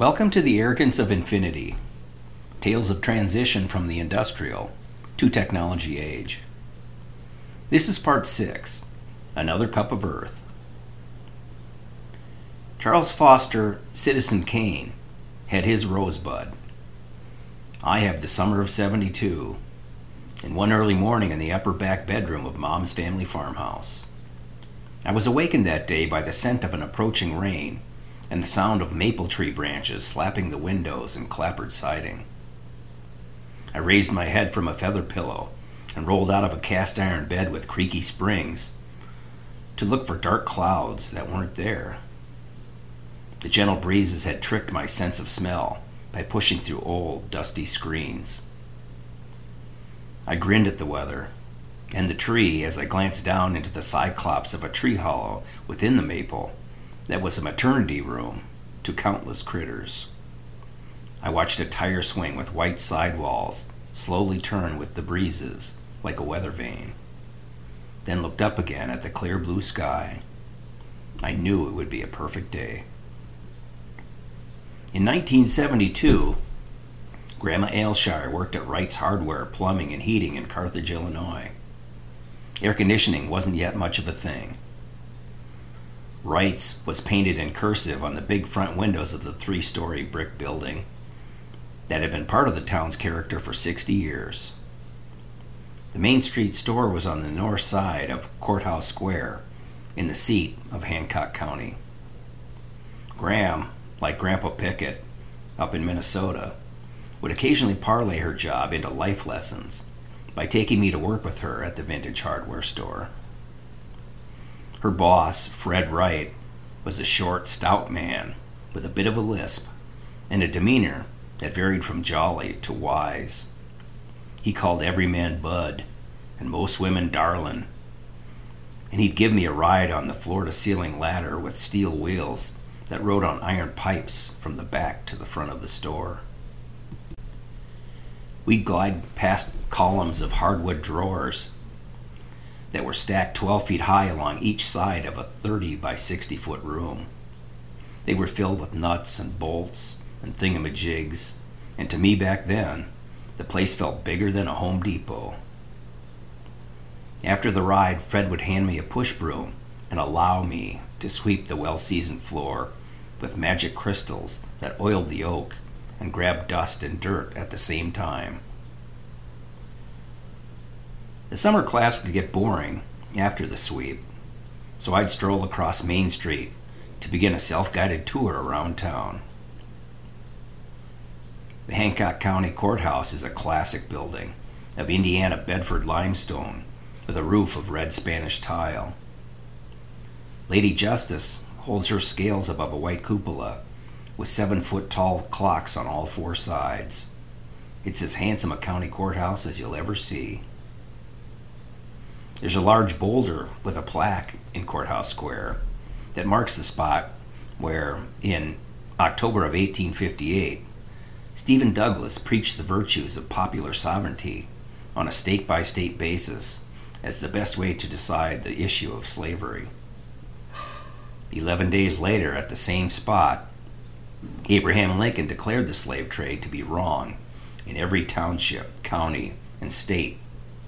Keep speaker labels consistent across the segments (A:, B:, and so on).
A: Welcome to the arrogance of infinity. Tales of transition from the industrial to technology age. This is part six Another Cup of Earth. Charles Foster, Citizen Kane, had his rosebud. I have the summer of 72, and one early morning in the upper back bedroom of Mom's family farmhouse. I was awakened that day by the scent of an approaching rain and the sound of maple tree branches slapping the windows and clapboard siding. I raised my head from a feather pillow and rolled out of a cast iron bed with creaky springs to look for dark clouds that weren't there. The gentle breezes had tricked my sense of smell by pushing through old, dusty screens. I grinned at the weather and the tree as I glanced down into the cyclops of a tree hollow within the maple that was a maternity room to countless critters. I watched a tire swing with white sidewalls slowly turn with the breezes like a weather vane, then looked up again at the clear blue sky. I knew it would be a perfect day. In 1972, Grandma Aylshire worked at Wright's Hardware, Plumbing, and Heating in Carthage, Illinois. Air conditioning wasn't yet much of a thing. Wright's was painted in cursive on the big front windows of the three story brick building that had been part of the town's character for 60 years. The Main Street store was on the north side of Courthouse Square, in the seat of Hancock County. Gram, like Grandpa Pickett up in Minnesota, would occasionally parlay her job into life lessons by taking me to work with her at the vintage hardware store. Her boss, Fred Wright, was a short, stout man with a bit of a lisp and a demeanor that varied from jolly to wise. He called every man Bud and most women darlin'. And he'd give me a ride on the floor to ceiling ladder with steel wheels that rode on iron pipes from the back to the front of the store. We'd glide past columns of hardwood drawers that were stacked 12 feet high along each side of a 30 by 60 foot room. They were filled with nuts and bolts and thingamajigs, and to me back then, the place felt bigger than a Home Depot. After the ride, Fred would hand me a push broom and allow me to sweep the well seasoned floor with magic crystals that oiled the oak and grabbed dust and dirt at the same time. The summer class would get boring after the sweep, so I'd stroll across Main Street to begin a self guided tour around town. The Hancock County Courthouse is a classic building of Indiana Bedford limestone with a roof of red Spanish tile. Lady Justice holds her scales above a white cupola with seven foot tall clocks on all four sides. It's as handsome a county courthouse as you'll ever see. There's a large boulder with a plaque in Courthouse Square that marks the spot where, in October of 1858, Stephen Douglas preached the virtues of popular sovereignty on a state by state basis as the best way to decide the issue of slavery. Eleven days later, at the same spot, Abraham Lincoln declared the slave trade to be wrong in every township, county, and state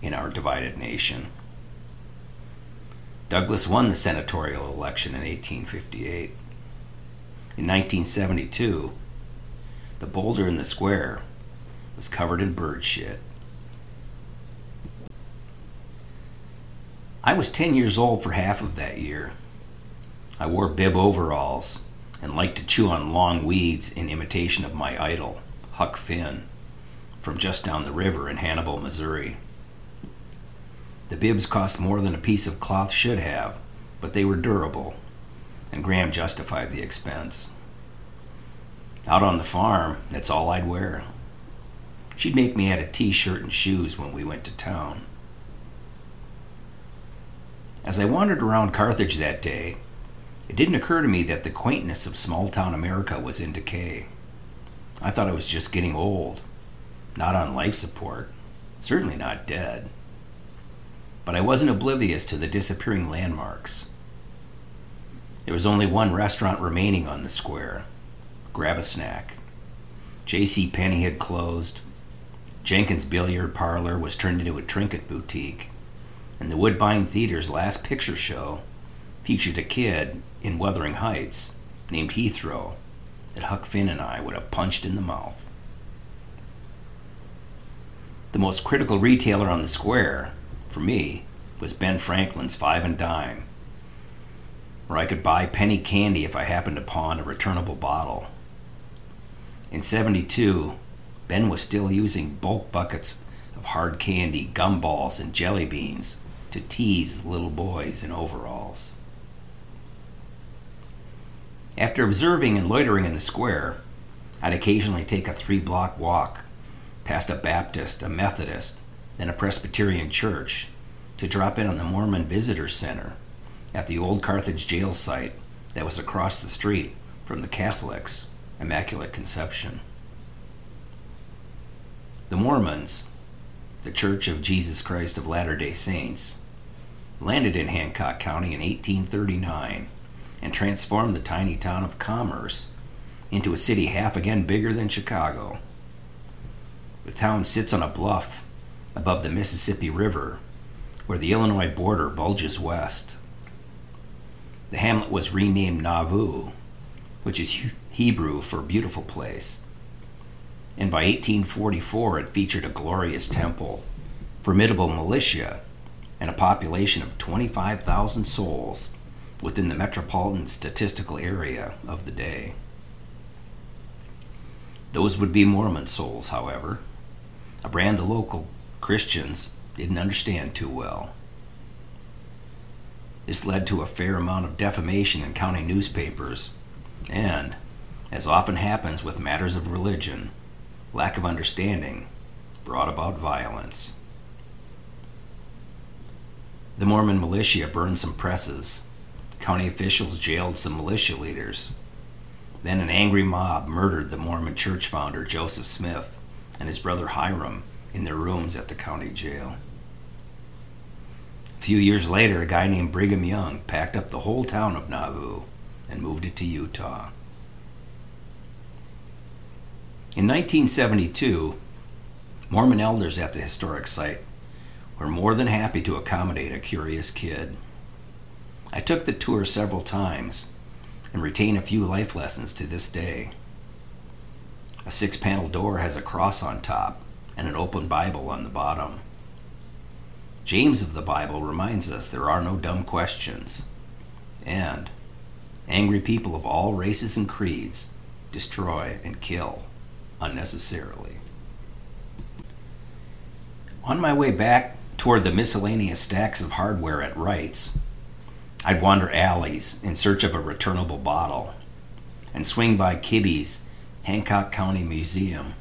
A: in our divided nation. Douglas won the senatorial election in 1858. In 1972, the boulder in the square was covered in bird shit. I was 10 years old for half of that year. I wore bib overalls and liked to chew on long weeds in imitation of my idol, Huck Finn, from just down the river in Hannibal, Missouri. The bibs cost more than a piece of cloth should have, but they were durable, and Gram justified the expense. Out on the farm, that's all I'd wear. She'd make me add a t shirt and shoes when we went to town. As I wandered around Carthage that day, it didn't occur to me that the quaintness of small town America was in decay. I thought I was just getting old, not on life support, certainly not dead but I wasn't oblivious to the disappearing landmarks. There was only one restaurant remaining on the square grab a snack. J.C. Penney had closed. Jenkins' billiard parlor was turned into a trinket boutique. And the Woodbine Theater's last picture show featured a kid in Wuthering Heights named Heathrow that Huck Finn and I would have punched in the mouth. The most critical retailer on the square, for me, was Ben Franklin's Five and Dime, where I could buy penny candy if I happened pawn a returnable bottle. In 72, Ben was still using bulk buckets of hard candy, gumballs, and jelly beans to tease little boys in overalls. After observing and loitering in the square, I'd occasionally take a three block walk past a Baptist, a Methodist, then a Presbyterian church to drop in on the Mormon Visitor Center at the old Carthage jail site that was across the street from the Catholics' Immaculate Conception. The Mormons, the Church of Jesus Christ of Latter day Saints, landed in Hancock County in 1839 and transformed the tiny town of Commerce into a city half again bigger than Chicago. The town sits on a bluff above the Mississippi River where the Illinois border bulges west. The hamlet was renamed Nauvoo, which is Hebrew for beautiful place. And by 1844, it featured a glorious temple, formidable militia, and a population of 25,000 souls within the metropolitan statistical area of the day. Those would be Mormon souls, however, a brand the local Christians didn't understand too well. This led to a fair amount of defamation in county newspapers, and, as often happens with matters of religion, lack of understanding brought about violence. The Mormon militia burned some presses. County officials jailed some militia leaders. Then an angry mob murdered the Mormon church founder Joseph Smith and his brother Hyrum in their rooms at the county jail. A few years later, a guy named Brigham Young packed up the whole town of Nauvoo and moved it to Utah. In 1972, Mormon elders at the historic site were more than happy to accommodate a curious kid. I took the tour several times and retain a few life lessons to this day. A six panel door has a cross on top and an open Bible on the bottom. James of the Bible reminds us there are no dumb questions, and angry people of all races and creeds destroy and kill unnecessarily. On my way back toward the miscellaneous stacks of hardware at Wright's, I'd wander alleys in search of a returnable bottle and swing by Kibbe's Hancock County Museum.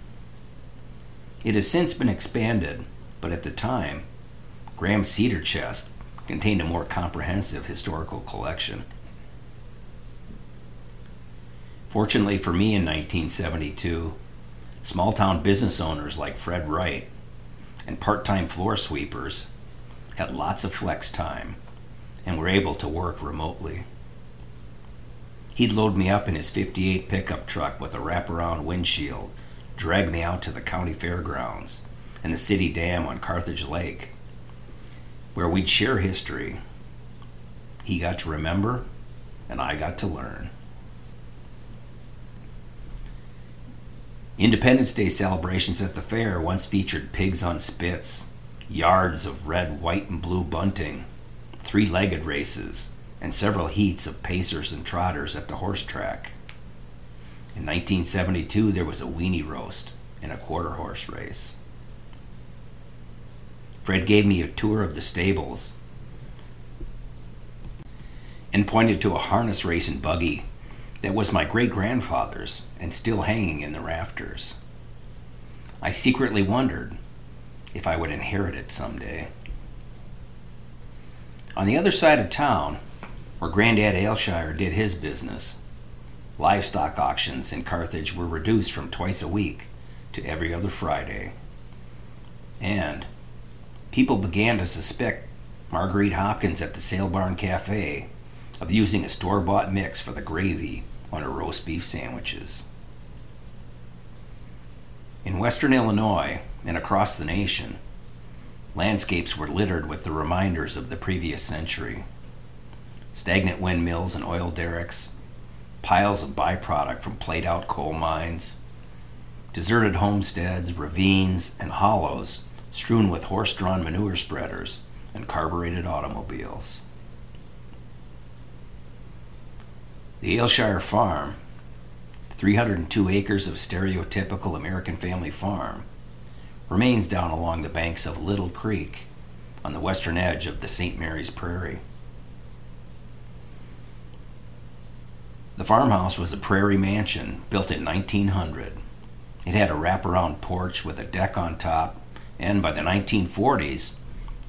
A: It has since been expanded, but at the time, Gram's cedar chest contained a more comprehensive historical collection. Fortunately for me in 1972, small town business owners like Fred Wright and part time floor sweepers had lots of flex time and were able to work remotely. He'd load me up in his 58 pickup truck with a wraparound windshield, drag me out to the county fairgrounds and the city dam on Carthage Lake, where we'd share history. He got to remember, and I got to learn. Independence Day celebrations at the fair once featured pigs on spits, yards of red, white, and blue bunting, three legged races, and several heats of pacers and trotters at the horse track. In 1972, there was a weenie roast and a quarter horse race. Fred gave me a tour of the stables and pointed to a harness racing buggy that was my great grandfather's and still hanging in the rafters. I secretly wondered if I would inherit it someday. On the other side of town, where Grandad Aylshire did his business, livestock auctions in Carthage were reduced from twice a week to every other Friday. And people began to suspect Marguerite Hopkins at the Sale Barn Cafe of using a store bought mix for the gravy on her roast beef sandwiches. In western Illinois and across the nation, landscapes were littered with the reminders of the previous century stagnant windmills and oil derricks, piles of byproduct from played out coal mines, deserted homesteads, ravines, and hollows strewn with horse drawn manure spreaders and carbureted automobiles. The Aylshire Farm, 302 acres of stereotypical American family farm, remains down along the banks of Little Creek on the western edge of the St. Mary's Prairie. The farmhouse was a prairie mansion built in 1900. It had a wraparound porch with a deck on top, and by the 1940s,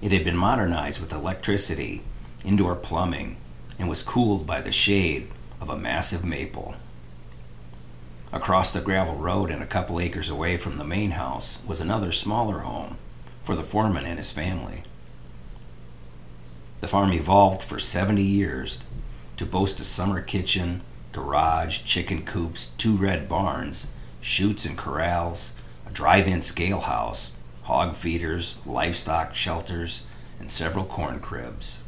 A: it had been modernized with electricity, indoor plumbing, and was cooled by the shade of a massive maple. Across the gravel road and a couple acres away from the main house was another smaller home for the foreman and his family. The farm evolved for 70 years to boast a summer kitchen, garage, chicken coops, two red barns, chutes and corrals, a drive in scale house, hog feeders, livestock shelters, and several corn cribs.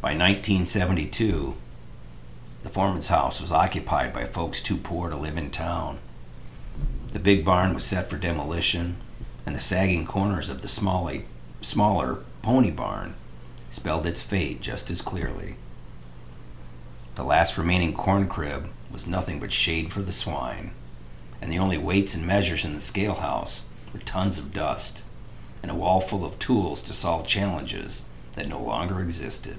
A: By 1972, the foreman's house was occupied by folks too poor to live in town. The big barn was set for demolition, and the sagging corners of the smally, smaller pony barn spelled its fate just as clearly. The last remaining corn crib was nothing but shade for the swine, and the only weights and measures in the scale house were tons of dust and a wall full of tools to solve challenges that no longer existed.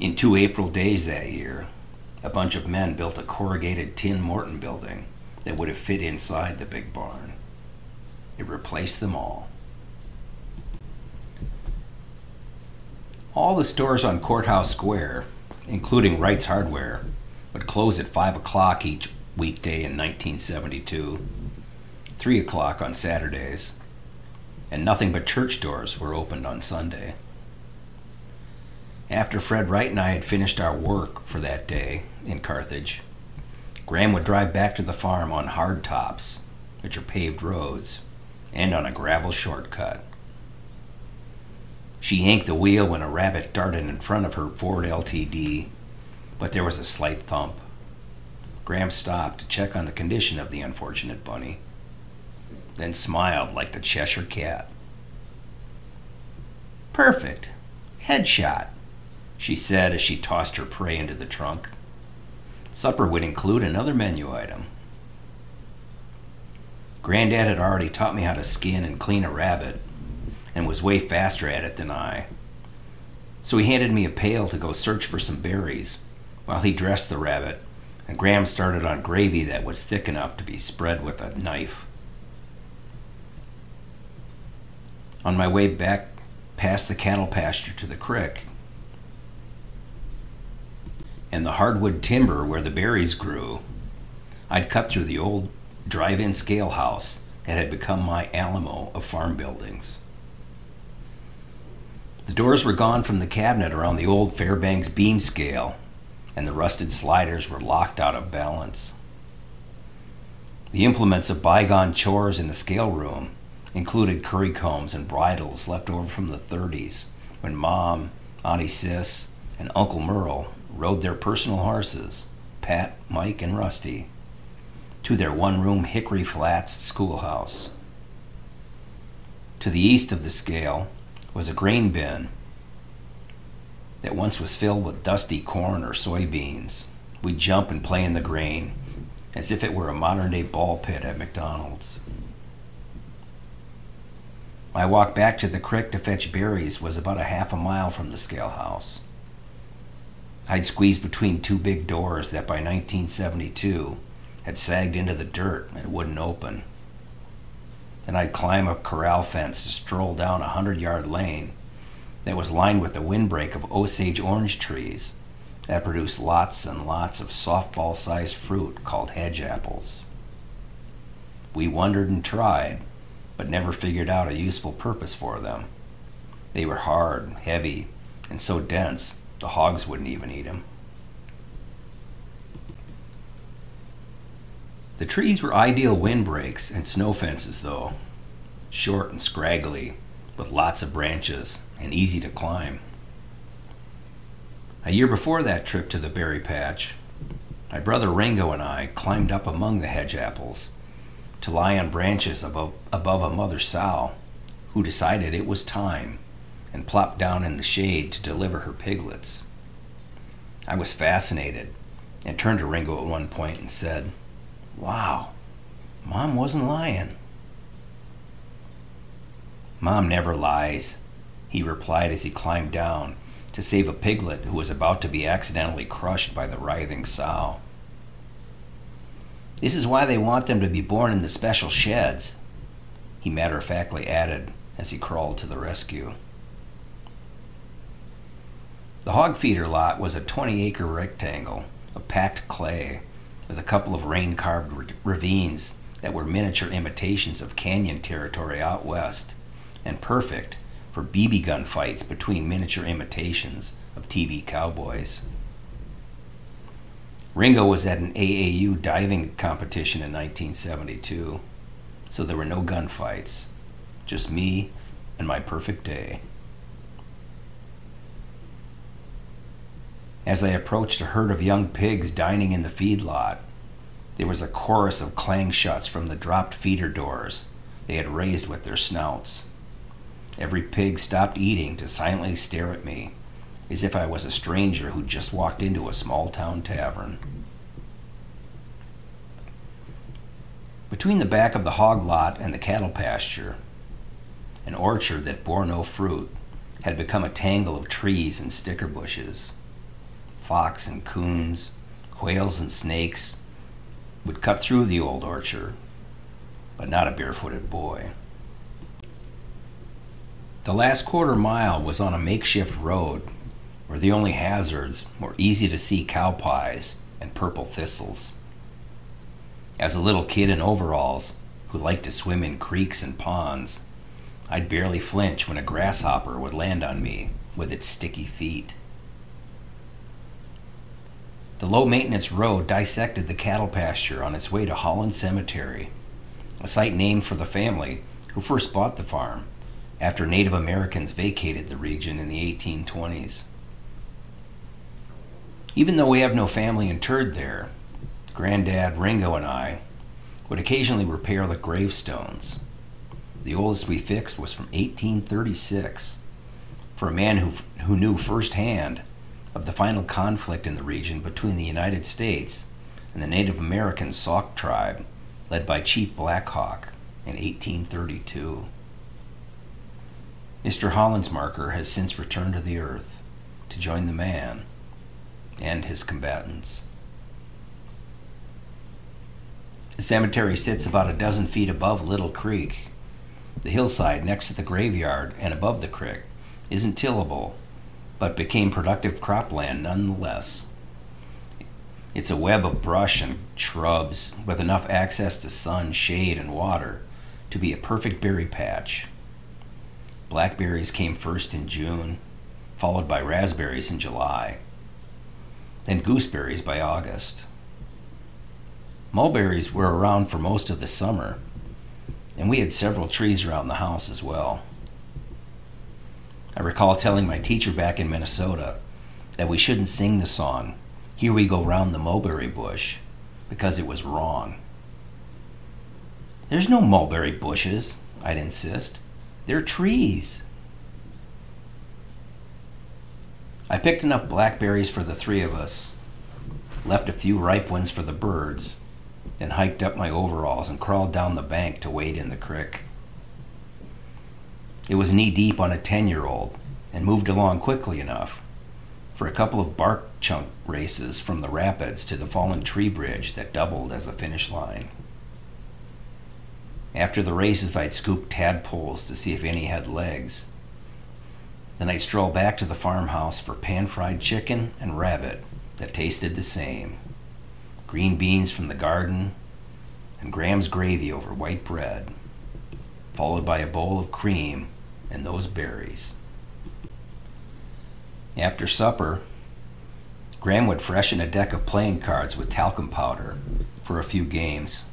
A: In two April days that year, a bunch of men built a corrugated tin Morton building that would have fit inside the big barn. It replaced them all. All the stores on Courthouse Square, including Wright's Hardware, would close at 5 o'clock each weekday in 1972, 3 o'clock on Saturdays, and nothing but church doors were opened on Sunday. After Fred Wright and I had finished our work for that day in Carthage, Gram would drive back to the farm on hard tops, which are paved roads, and on a gravel shortcut. She yanked the wheel when a rabbit darted in front of her Ford LTD, but there was a slight thump. Gram stopped to check on the condition of the unfortunate bunny, then smiled like the Cheshire cat. Perfect. Headshot, she said as she tossed her prey into the trunk. Supper would include another menu item. Granddad had already taught me how to skin and clean a rabbit, and was way faster at it than I. So he handed me a pail to go search for some berries while he dressed the rabbit, and Gram started on gravy that was thick enough to be spread with a knife. On my way back past the cattle pasture to the creek and the hardwood timber where the berries grew, I'd cut through the old drive in scale house that had become my Alamo of farm buildings. The doors were gone from the cabinet around the old Fairbanks beam scale, and the rusted sliders were locked out of balance. The implements of bygone chores in the scale room included curry combs and bridles left over from the 30s when Mom, Auntie Sis, and Uncle Merle rode their personal horses, Pat, Mike, and Rusty, to their one room Hickory Flats schoolhouse. To the east of the scale, was a grain bin that once was filled with dusty corn or soybeans. We'd jump and play in the grain as if it were a modern day ball pit at McDonald's. My walk back to the creek to fetch berries was about a half a mile from the scale house. I'd squeeze between two big doors that by 1972 had sagged into the dirt and wouldn't open. Then I'd climb a corral fence to stroll down a hundred yard lane that was lined with a windbreak of Osage orange trees that produced lots and lots of softball sized fruit called hedge apples. We wondered and tried, but never figured out a useful purpose for them. They were hard, heavy, and so dense the hogs wouldn't even eat them. The trees were ideal windbreaks and snow fences, though, short and scraggly, with lots of branches and easy to climb. A year before that trip to the berry patch, my brother Ringo and I climbed up among the hedge apples to lie on branches above, above a mother sow who decided it was time and plopped down in the shade to deliver her piglets. I was fascinated and turned to Ringo at one point and said, Wow, Mom wasn't lying. Mom never lies, he replied as he climbed down to save a piglet who was about to be accidentally crushed by the writhing sow. This is why they want them to be born in the special sheds, he matter of factly added as he crawled to the rescue. The hog feeder lot was a 20 acre rectangle of packed clay with a couple of rain carved ravines that were miniature imitations of canyon territory out west and perfect for BB gun fights between miniature imitations of TV cowboys. Ringo was at an AAU diving competition in 1972, so there were no gunfights, just me and my perfect day. As I approached a herd of young pigs dining in the feedlot, there was a chorus of clang shots from the dropped feeder doors they had raised with their snouts. Every pig stopped eating to silently stare at me, as if I was a stranger who just walked into a small town tavern. Between the back of the hog lot and the cattle pasture, an orchard that bore no fruit had become a tangle of trees and sticker bushes. Fox and coons, quails and snakes would cut through the old orchard, but not a barefooted boy. The last quarter mile was on a makeshift road where the only hazards were easy to see cow pies and purple thistles. As a little kid in overalls who liked to swim in creeks and ponds, I'd barely flinch when a grasshopper would land on me with its sticky feet. The low maintenance road dissected the cattle pasture on its way to Holland Cemetery, a site named for the family who first bought the farm after Native Americans vacated the region in the 1820s. Even though we have no family interred there, Granddad Ringo and I would occasionally repair the gravestones. The oldest we fixed was from 1836 for a man who, who knew firsthand of the final conflict in the region between the United States and the Native American Sauk tribe led by Chief Black Hawk in 1832. Mr. Hollensmarker has since returned to the earth to join the man and his combatants. The cemetery sits about a dozen feet above Little Creek. The hillside next to the graveyard and above the creek isn't tillable, but became productive cropland nonetheless. It's a web of brush and shrubs with enough access to sun, shade, and water to be a perfect berry patch. Blackberries came first in June, followed by raspberries in July, then gooseberries by August. Mulberries were around for most of the summer, and we had several trees around the house as well. I recall telling my teacher back in Minnesota that we shouldn't sing the song, Here We Go Round the Mulberry Bush, because it was wrong. There's no mulberry bushes, I'd insist. They're trees. I picked enough blackberries for the three of us, left a few ripe ones for the birds, then hiked up my overalls and crawled down the bank to wade in the creek. It was knee deep on a 10 year old and moved along quickly enough for a couple of bark chunk races from the rapids to the fallen tree bridge that doubled as a finish line. After the races, I'd scoop tadpoles to see if any had legs. Then I'd stroll back to the farmhouse for pan fried chicken and rabbit that tasted the same, green beans from the garden, and Gram's gravy over white bread, followed by a bowl of cream and those berries. After supper, Gram would freshen a deck of playing cards with talcum powder for a few games.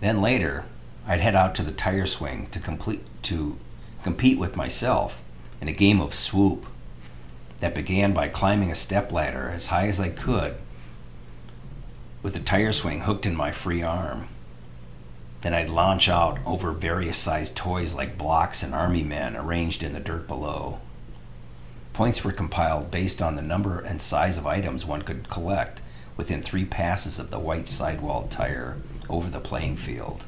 A: Then later, I'd head out to the tire swing to complete to compete with myself in a game of swoop that began by climbing a step ladder as high as I could with the tire swing hooked in my free arm. Then I'd launch out over various sized toys like blocks and army men arranged in the dirt below. Points were compiled based on the number and size of items one could collect within three passes of the white sidewall tire over the playing field.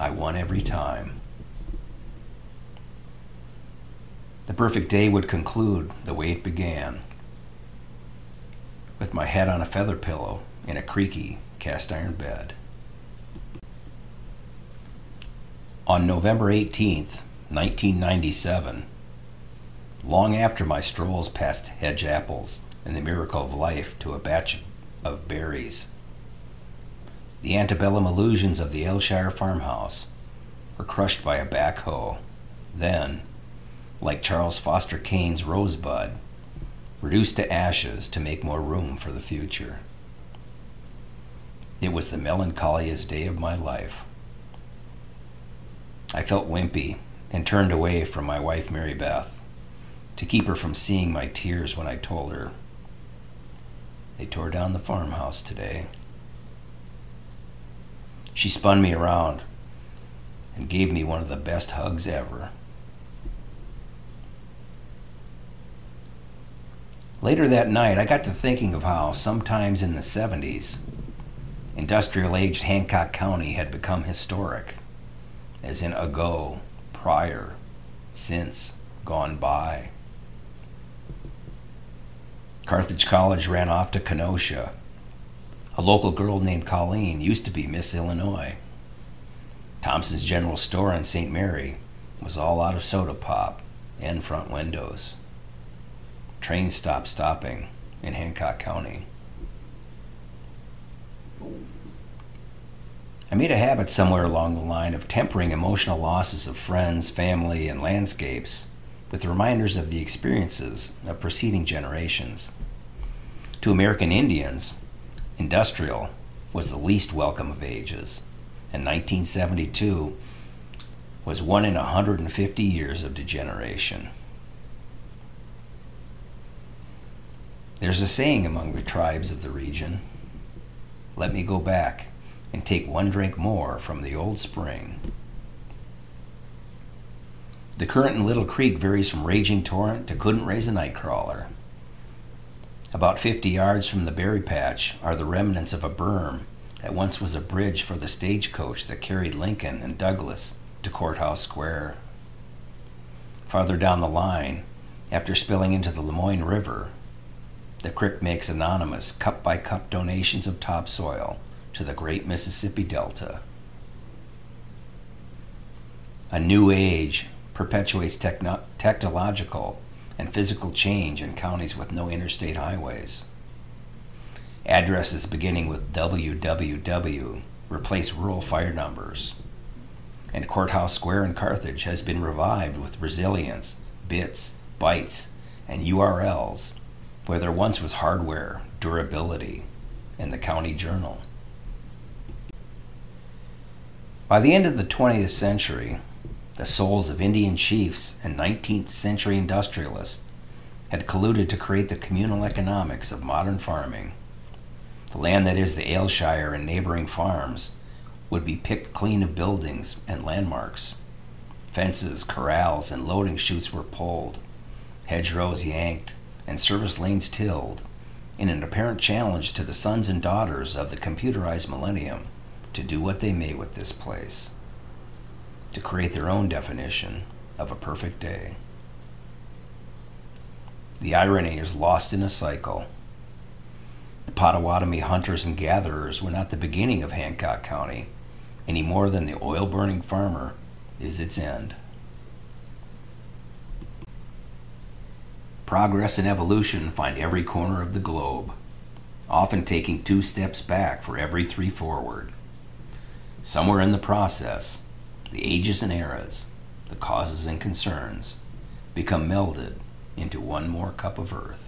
A: I won every time. The perfect day would conclude the way it began with my head on a feather pillow in a creaky cast iron bed. On November 18th, 1997, long after my strolls past hedge apples and the miracle of life to a batch of berries, the antebellum illusions of the Aylshire farmhouse were crushed by a backhoe. Then, like Charles Foster Kane's rosebud, reduced to ashes to make more room for the future. It was the melancholiest day of my life. I felt wimpy and turned away from my wife, Mary Beth, to keep her from seeing my tears when I told her. They tore down the farmhouse today. She spun me around and gave me one of the best hugs ever. Later that night, I got to thinking of how, sometimes in the 70s, industrial aged Hancock County had become historic, as in ago, prior, since, gone by. Carthage College ran off to Kenosha. A local girl named Colleen used to be Miss Illinois. Thompson's General Store in St. Mary was all out of soda pop and front windows trains stopped stopping in Hancock County. I made a habit somewhere along the line of tempering emotional losses of friends, family, and landscapes with reminders of the experiences of preceding generations. To American Indians, industrial was the least welcome of ages, and 1972 was one in 150 years of degeneration. There's a saying among the tribes of the region let me go back and take one drink more from the old spring. The current in Little Creek varies from raging torrent to couldn't raise a nightcrawler. About 50 yards from the berry patch are the remnants of a berm that once was a bridge for the stagecoach that carried Lincoln and Douglas to Courthouse Square. Farther down the line, after spilling into the La Moine River, the creek makes anonymous cup by cup donations of topsoil to the great Mississippi Delta. A new age perpetuates techno- technological and physical change in counties with no interstate highways. Addresses beginning with www replace rural fire numbers. And Courthouse Square in Carthage has been revived with resilience, bits, bytes, and URLs where there once was hardware, durability, and the county journal. By the end of the 20th century, the souls of Indian chiefs and 19th century industrialists had colluded to create the communal economics of modern farming. The land that is the Aylshire and neighboring farms would be picked clean of buildings and landmarks. Fences, corrals, and loading chutes were pulled, hedgerows yanked, and service lanes tilled in an apparent challenge to the sons and daughters of the computerized millennium to do what they may with this place, to create their own definition of a perfect day. The irony is lost in a cycle. The Potawatomi hunters and gatherers were not the beginning of Hancock County, any more than the oil burning farmer is its end. Progress and evolution find every corner of the globe, often taking two steps back for every three forward. Somewhere in the process, the ages and eras, the causes and concerns, become melded into one more cup of earth.